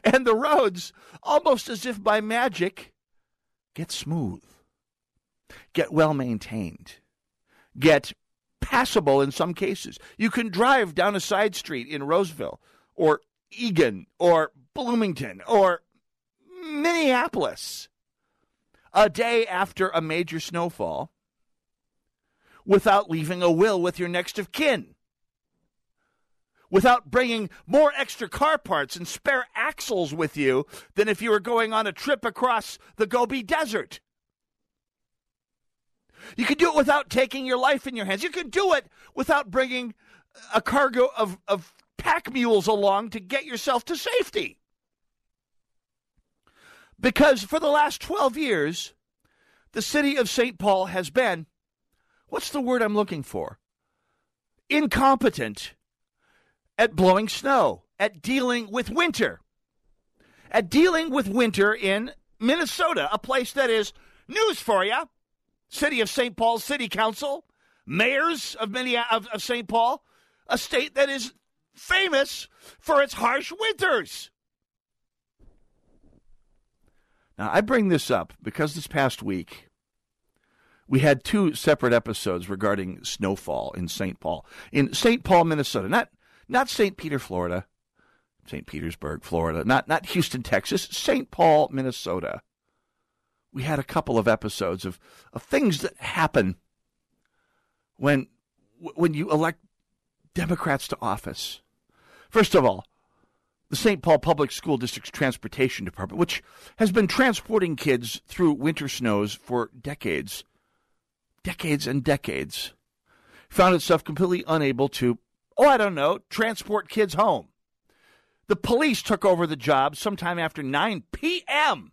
And the roads, almost as if by magic, get smooth, get well maintained, get passable in some cases. You can drive down a side street in Roseville or Eagan or Bloomington or Minneapolis a day after a major snowfall without leaving a will with your next of kin. Without bringing more extra car parts and spare axles with you than if you were going on a trip across the Gobi Desert. You can do it without taking your life in your hands. You can do it without bringing a cargo of, of pack mules along to get yourself to safety. Because for the last 12 years, the city of St. Paul has been what's the word I'm looking for? Incompetent at blowing snow, at dealing with winter, at dealing with winter in Minnesota, a place that is news for you City of St. Paul City Council, mayors of many of, of St. Paul, a state that is famous for its harsh winters. Now, I bring this up because this past week we had two separate episodes regarding snowfall in St. Paul. In St. Paul, Minnesota, not not St. Peter, Florida, St. Petersburg, Florida, not not Houston, Texas, St. Paul, Minnesota we had a couple of episodes of, of things that happen when when you elect Democrats to office. First of all, the St. Paul Public School District's Transportation Department, which has been transporting kids through winter snows for decades, decades and decades, found itself completely unable to, oh, I don't know, transport kids home. The police took over the job sometime after 9 p.m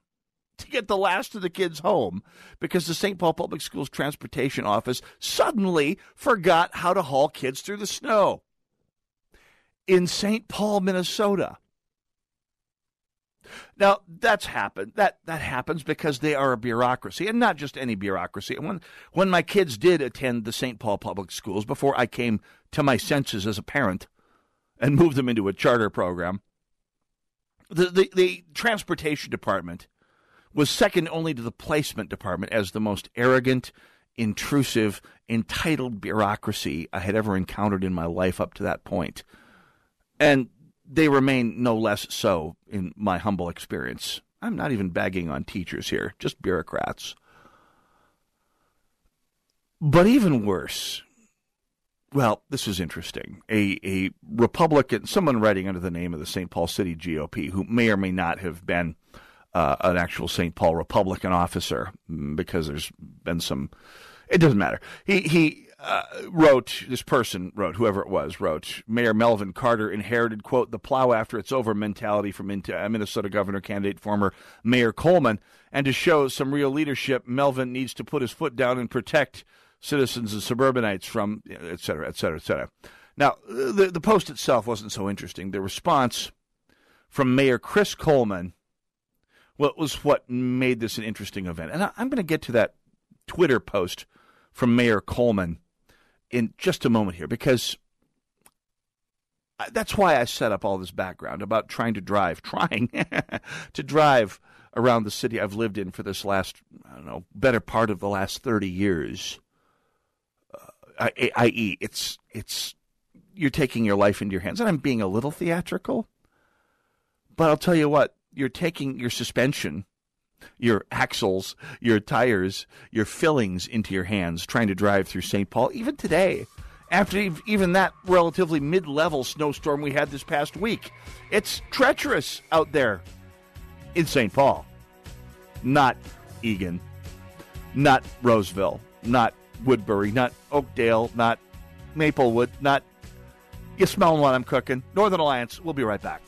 to get the last of the kids home because the St. Paul Public Schools Transportation Office suddenly forgot how to haul kids through the snow in St. Paul, Minnesota. Now that's happened. That that happens because they are a bureaucracy, and not just any bureaucracy. When when my kids did attend the St. Paul Public Schools before I came to my senses as a parent and moved them into a charter program, the the, the transportation department was second only to the placement department as the most arrogant, intrusive, entitled bureaucracy I had ever encountered in my life up to that point. And they remain no less so in my humble experience. I'm not even bagging on teachers here, just bureaucrats. But even worse, well, this is interesting. A, a Republican, someone writing under the name of the St. Paul City GOP, who may or may not have been uh, an actual St. Paul Republican officer mm, because there's been some. It doesn't matter. He he uh, wrote this person wrote whoever it was wrote Mayor Melvin Carter inherited quote the plow after it's over mentality from uh, Minnesota governor candidate former Mayor Coleman and to show some real leadership Melvin needs to put his foot down and protect citizens and suburbanites from, et cetera, et cetera, et cetera. Now, the, the post itself wasn't so interesting. The response from Mayor Chris Coleman well, was what made this an interesting event. And I, I'm going to get to that Twitter post from Mayor Coleman in just a moment here because that's why I set up all this background about trying to drive, (laughs) trying to drive around the city I've lived in for this last, I don't know, better part of the last 30 years. Uh, i.e., it's, it's, you're taking your life into your hands. And I'm being a little theatrical, but I'll tell you what, you're taking your suspension, your axles, your tires, your fillings into your hands trying to drive through St. Paul, even today after even that relatively mid level snowstorm we had this past week. It's treacherous out there in St. Paul, not Eagan, not Roseville, not Woodbury, not Oakdale, not Maplewood, not. You smelling what I'm cooking? Northern Alliance. We'll be right back.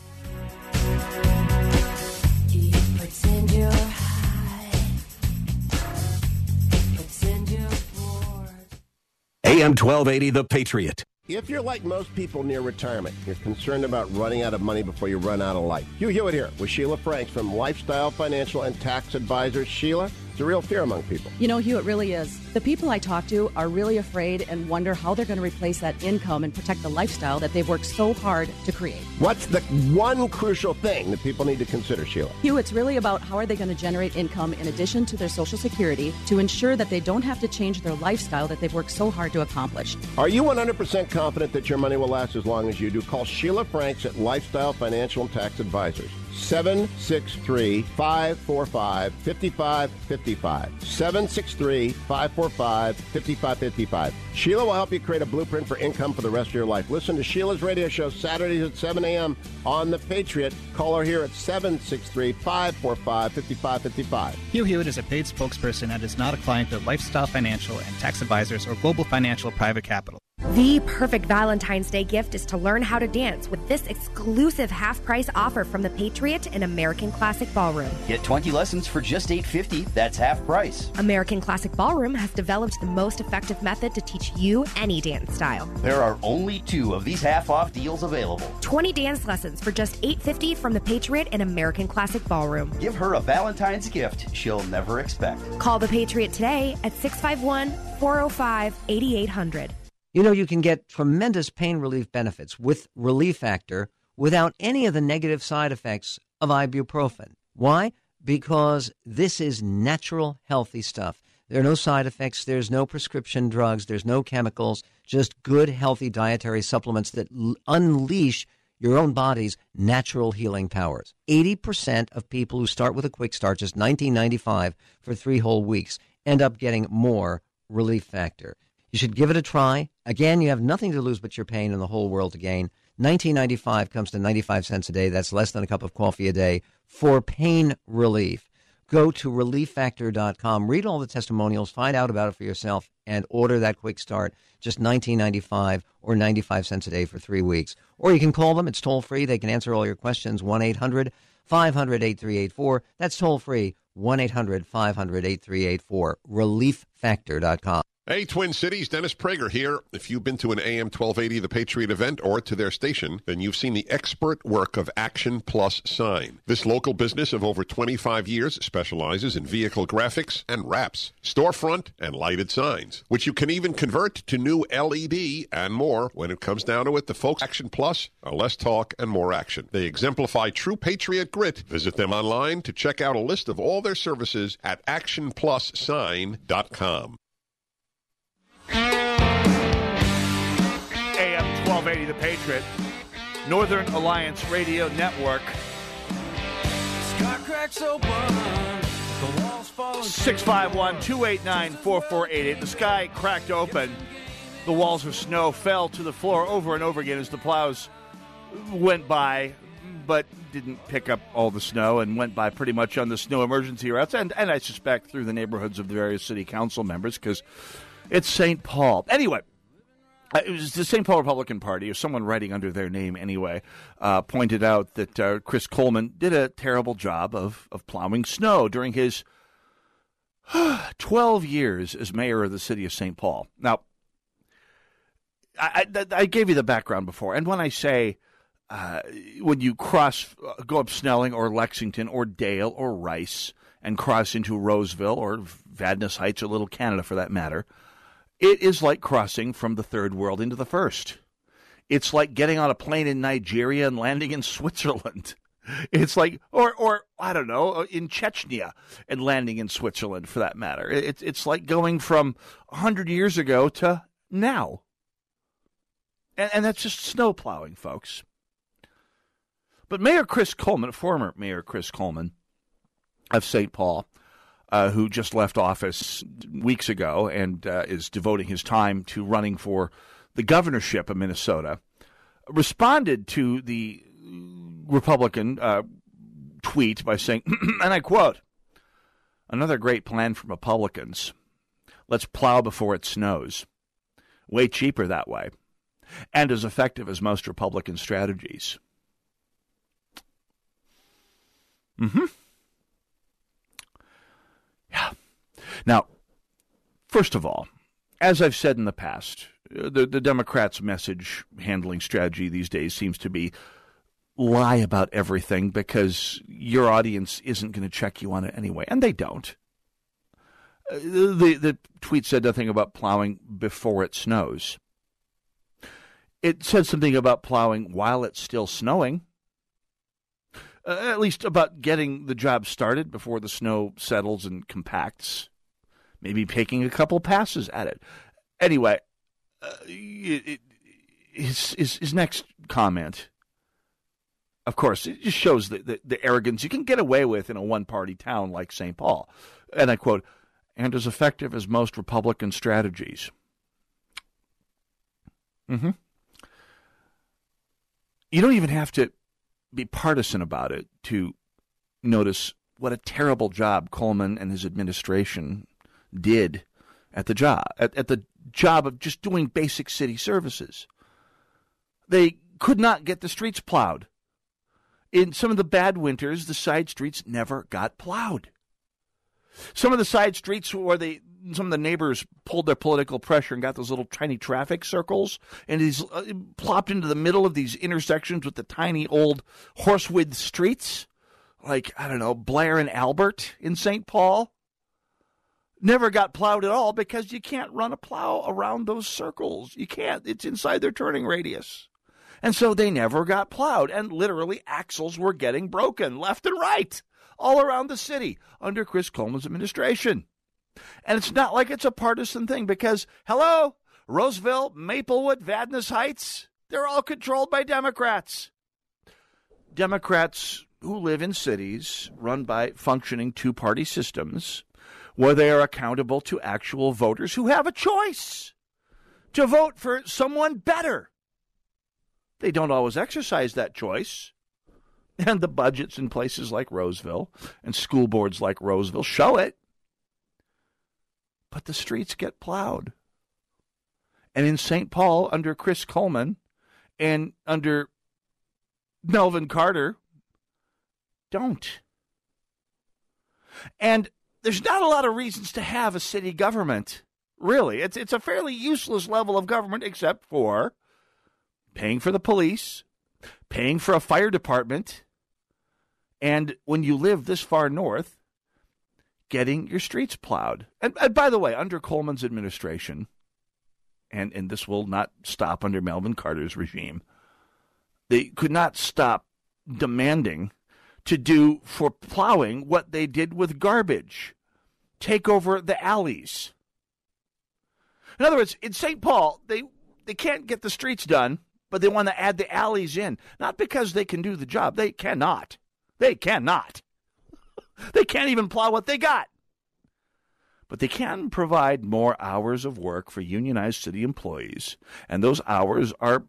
AM 1280, The Patriot. If you're like most people near retirement, you're concerned about running out of money before you run out of life. Hugh Hewitt here with Sheila Franks from Lifestyle Financial and Tax Advisors. Sheila, it's a real fear among people. You know, Hugh, it really is. The people I talk to are really afraid and wonder how they're going to replace that income and protect the lifestyle that they've worked so hard to create. What's the one crucial thing that people need to consider, Sheila? Hugh, it's really about how are they going to generate income in addition to their Social Security to ensure that they don't have to change their lifestyle that they've worked so hard to accomplish. Are you 100% confident that your money will last as long as you do? Call Sheila Franks at Lifestyle Financial and Tax Advisors. 763 545 5555. 763 545 5555. Sheila will help you create a blueprint for income for the rest of your life. Listen to Sheila's radio show Saturdays at 7 a.m. on The Patriot. Call her here at 763 545 5555. Hugh Hewitt is a paid spokesperson and is not a client of Lifestyle Financial and Tax Advisors or Global Financial Private Capital. The perfect Valentine's Day gift is to learn how to dance with this exclusive half price offer from the Patriot and American Classic Ballroom. Get 20 lessons for just $8.50. That's half price. American Classic Ballroom has developed the most effective method to teach you any dance style. There are only two of these half off deals available. 20 dance lessons for just $8.50 from the Patriot and American Classic Ballroom. Give her a Valentine's gift she'll never expect. Call the Patriot today at 651 405 8800. You know, you can get tremendous pain relief benefits with Relief Factor without any of the negative side effects of ibuprofen. Why? Because this is natural, healthy stuff. There are no side effects, there's no prescription drugs, there's no chemicals, just good, healthy dietary supplements that l- unleash your own body's natural healing powers. 80% of people who start with a quick start, just 1995 for three whole weeks, end up getting more Relief Factor. You should give it a try. Again, you have nothing to lose but your pain and the whole world to gain. 1995 comes to 95 cents a day. That's less than a cup of coffee a day for pain relief. Go to relieffactor.com, read all the testimonials, find out about it for yourself, and order that quick start. Just 19.95 or 95 cents a day for three weeks. Or you can call them. It's toll free. They can answer all your questions. 1 800 500 8384. That's toll free. 1 800 500 8384. Relieffactor.com. Hey, Twin Cities, Dennis Prager here. If you've been to an AM 1280 The Patriot event or to their station, then you've seen the expert work of Action Plus Sign. This local business of over 25 years specializes in vehicle graphics and wraps, storefront and lighted signs, which you can even convert to new LED and more. When it comes down to it, the folks Action Plus are less talk and more action. They exemplify true Patriot grit. Visit them online to check out a list of all their services at actionplussign.com. 1280 The Patriot, Northern Alliance Radio Network. 651 289 4488. The sky cracked open. The walls of snow fell to the floor over and over again as the plows went by, but didn't pick up all the snow and went by pretty much on the snow emergency routes, and, and I suspect through the neighborhoods of the various city council members because it's St. Paul. Anyway, it was the St. Paul Republican Party, or someone writing under their name anyway, uh, pointed out that uh, Chris Coleman did a terrible job of, of plowing snow during his (sighs) 12 years as mayor of the city of St. Paul. Now, I, I, I gave you the background before, and when I say uh, when you cross, uh, go up Snelling or Lexington or Dale or Rice and cross into Roseville or Vadnais Heights or Little Canada for that matter, it is like crossing from the third world into the first. It's like getting on a plane in Nigeria and landing in (laughs) Switzerland. It's like, or, or I don't know, uh, in Chechnya and landing in Switzerland for that matter. It's it's like going from hundred years ago to now, and, and that's just snow plowing, folks. But Mayor Chris Coleman, former Mayor Chris Coleman of St. Paul, uh, who just left office weeks ago and uh, is devoting his time to running for the governorship of Minnesota, responded to the Republican uh, tweet by saying, (clears throat) and I quote, another great plan from Republicans. Let's plow before it snows. Way cheaper that way, and as effective as most Republican strategies. Mm-hmm. Yeah. Now, first of all, as I've said in the past, uh, the, the Democrats' message handling strategy these days seems to be lie about everything because your audience isn't going to check you on it anyway, and they don't. Uh, the the tweet said nothing about plowing before it snows. It said something about plowing while it's still snowing uh, at least about getting the job started before the snow settles and compacts. Maybe taking a couple passes at it. Anyway, uh, it, it, his, his, his next comment, of course, it just shows the, the, the arrogance you can get away with in a one party town like St. Paul. And I quote, and as effective as most Republican strategies. Mm-hmm. You don't even have to be partisan about it to notice what a terrible job Coleman and his administration did at the job at, at the job of just doing basic city services. They could not get the streets plowed. In some of the bad winters, the side streets never got plowed. Some of the side streets where they some of the neighbors pulled their political pressure and got those little tiny traffic circles and these uh, plopped into the middle of these intersections with the tiny old horsewood streets like i don't know blair and albert in st paul. Never got plowed at all because you can't run a plow around those circles. You can't. It's inside their turning radius. And so they never got plowed and literally axles were getting broken left and right all around the city under chris coleman's administration and it's not like it's a partisan thing because, hello, Roseville, Maplewood, Vadnais Heights, they're all controlled by Democrats. Democrats who live in cities run by functioning two party systems where they are accountable to actual voters who have a choice to vote for someone better. They don't always exercise that choice. (laughs) And the budgets in places like Roseville and school boards like Roseville show it but the streets get plowed. And in St. Paul, under Chris Coleman and under Melvin Carter, don't. And there's not a lot of reasons to have a city government. Really, it's it's a fairly useless level of government except for paying for the police, paying for a fire department, and when you live this far north, getting your streets plowed. And, and, by the way, under Coleman's administration, and, and this will not stop under Melvin Carter's regime, they could not stop demanding to do for plowing what they did with garbage take over the alleys. In other words, in St. Paul, they, they can't get the streets done, but they want to add the alleys in. Not because they can do the job. They cannot. They cannot. They can't even plow what they got. But they can provide more hours of work for unionized city employees, and those hours are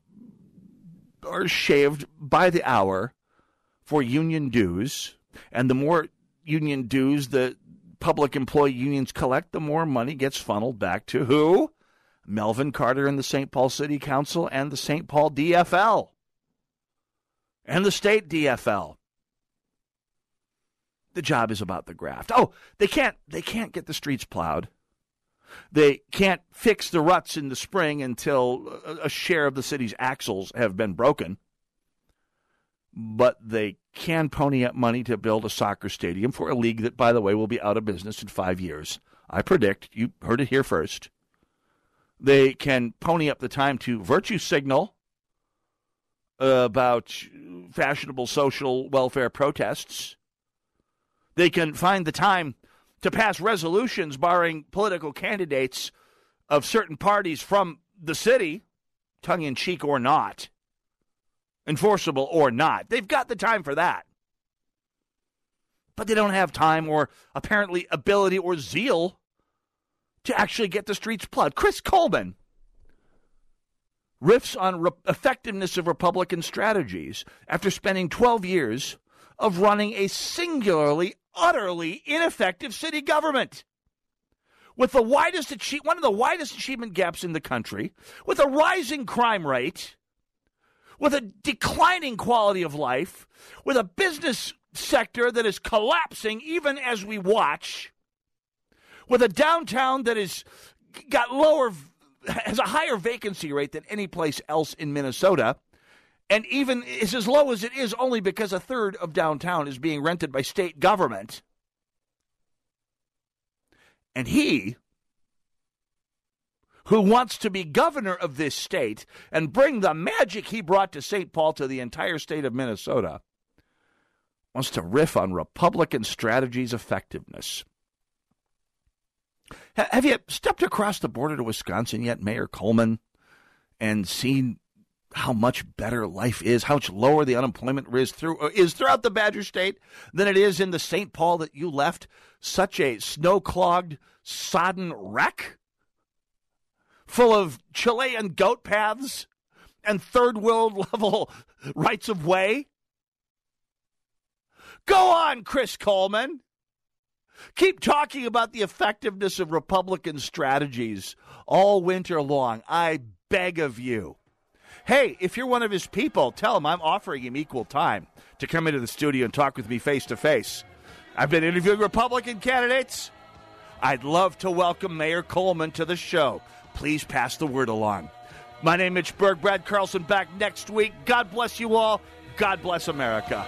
are shaved by the hour for union dues, and the more union dues the public employee unions collect, the more money gets funneled back to who? Melvin Carter and the St. Paul City Council and the St. Paul DFL and the state DFL. The job is about the graft. Oh, they can't they can't get the streets plowed. They can't fix the ruts in the spring until a share of the city's axles have been broken. But they can pony up money to build a soccer stadium for a league that, by the way, will be out of business in five years. I predict. You heard it here first. They can pony up the time to virtue signal about fashionable social welfare protests. They can find the time to pass resolutions barring political candidates of certain parties from the city, tongue in cheek or not, enforceable or not. They've got the time for that. But they don't have time or apparently ability or zeal to actually get the streets plowed. Chris Coleman riffs on re- effectiveness of Republican strategies after spending 12 years of running a singularly, utterly ineffective city government. With the widest one of the widest achievement gaps in the country, with a rising crime rate, with a declining quality of life, with a business sector that is collapsing even as we watch, with a downtown that is got lower has a higher vacancy rate than any place else in Minnesota and even is as low as it is only because a third of downtown is being rented by state government. And he, who wants to be governor of this state and bring the magic he brought to St. Paul to the entire state of Minnesota, wants to riff on Republican strategies' effectiveness. Have you stepped across the border to Wisconsin yet, Mayor Coleman, and seen how much better life is, how much lower the unemployment is through uh, is throughout the Badger State than it is in the St. Paul that you left such a snow-clogged, sodden wreck, full of Chilean goat paths and third world level (laughs) rights of way. Go on, Chris Coleman. Keep talking about the effectiveness of Republican strategies all winter long. I beg of you. Hey, if you're one of his people, tell him I'm offering him equal time to come into the studio and talk with me face to face. I've been interviewing Republican candidates. I'd love to welcome Mayor Coleman to the show. Please pass the word along. My name is Berg. Brad Carlson back next week. God bless you all. God bless America.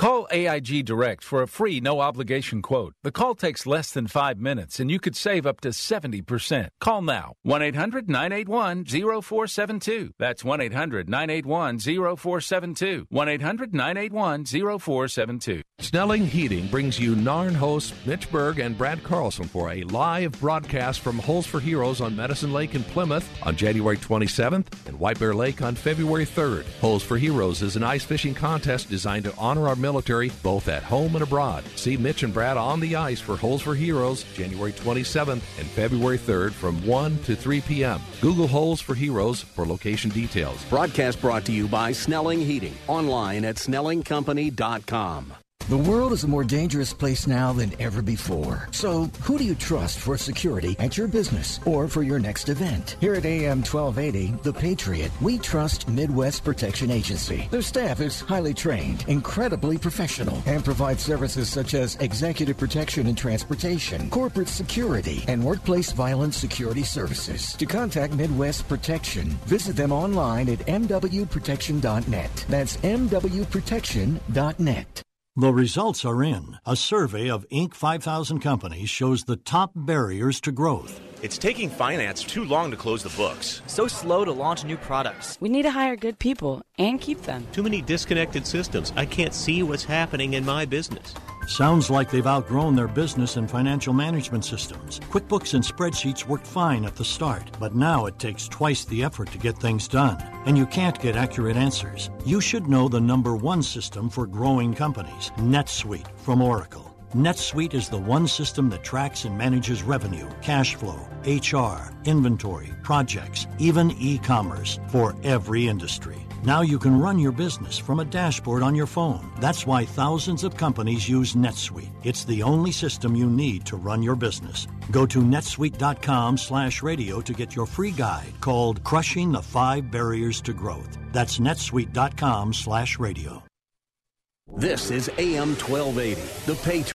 Call AIG Direct for a free, no obligation quote. The call takes less than five minutes and you could save up to 70%. Call now 1 800 981 0472. That's 1 800 981 0472. 1 800 981 0472. Snelling Heating brings you NARN hosts Mitch Berg and Brad Carlson for a live broadcast from Holes for Heroes on Medicine Lake in Plymouth on January 27th and White Bear Lake on February 3rd. Holes for Heroes is an ice fishing contest designed to honor our military both at home and abroad. See Mitch and Brad on the ice for Holes for Heroes January 27th and February 3rd from 1 to 3 p.m. Google Holes for Heroes for location details. Broadcast brought to you by Snelling Heating. Online at snellingcompany.com. The world is a more dangerous place now than ever before. So, who do you trust for security at your business or for your next event? Here at AM 1280, The Patriot, we trust Midwest Protection Agency. Their staff is highly trained, incredibly professional, and provides services such as executive protection and transportation, corporate security, and workplace violence security services. To contact Midwest Protection, visit them online at mwprotection.net. That's mwprotection.net. The results are in. A survey of Inc. 5000 companies shows the top barriers to growth It's taking finance too long to close the books. So slow to launch new products. We need to hire good people and keep them. Too many disconnected systems. I can't see what's happening in my business. Sounds like they've outgrown their business and financial management systems. QuickBooks and spreadsheets worked fine at the start, but now it takes twice the effort to get things done. And you can't get accurate answers. You should know the number one system for growing companies NetSuite from Oracle. NetSuite is the one system that tracks and manages revenue, cash flow, HR, inventory, projects, even e commerce for every industry. Now you can run your business from a dashboard on your phone. That's why thousands of companies use NetSuite. It's the only system you need to run your business. Go to netsuite.com slash radio to get your free guide called Crushing the Five Barriers to Growth. That's netsuite.com slash radio. This is AM 1280, The Patriot.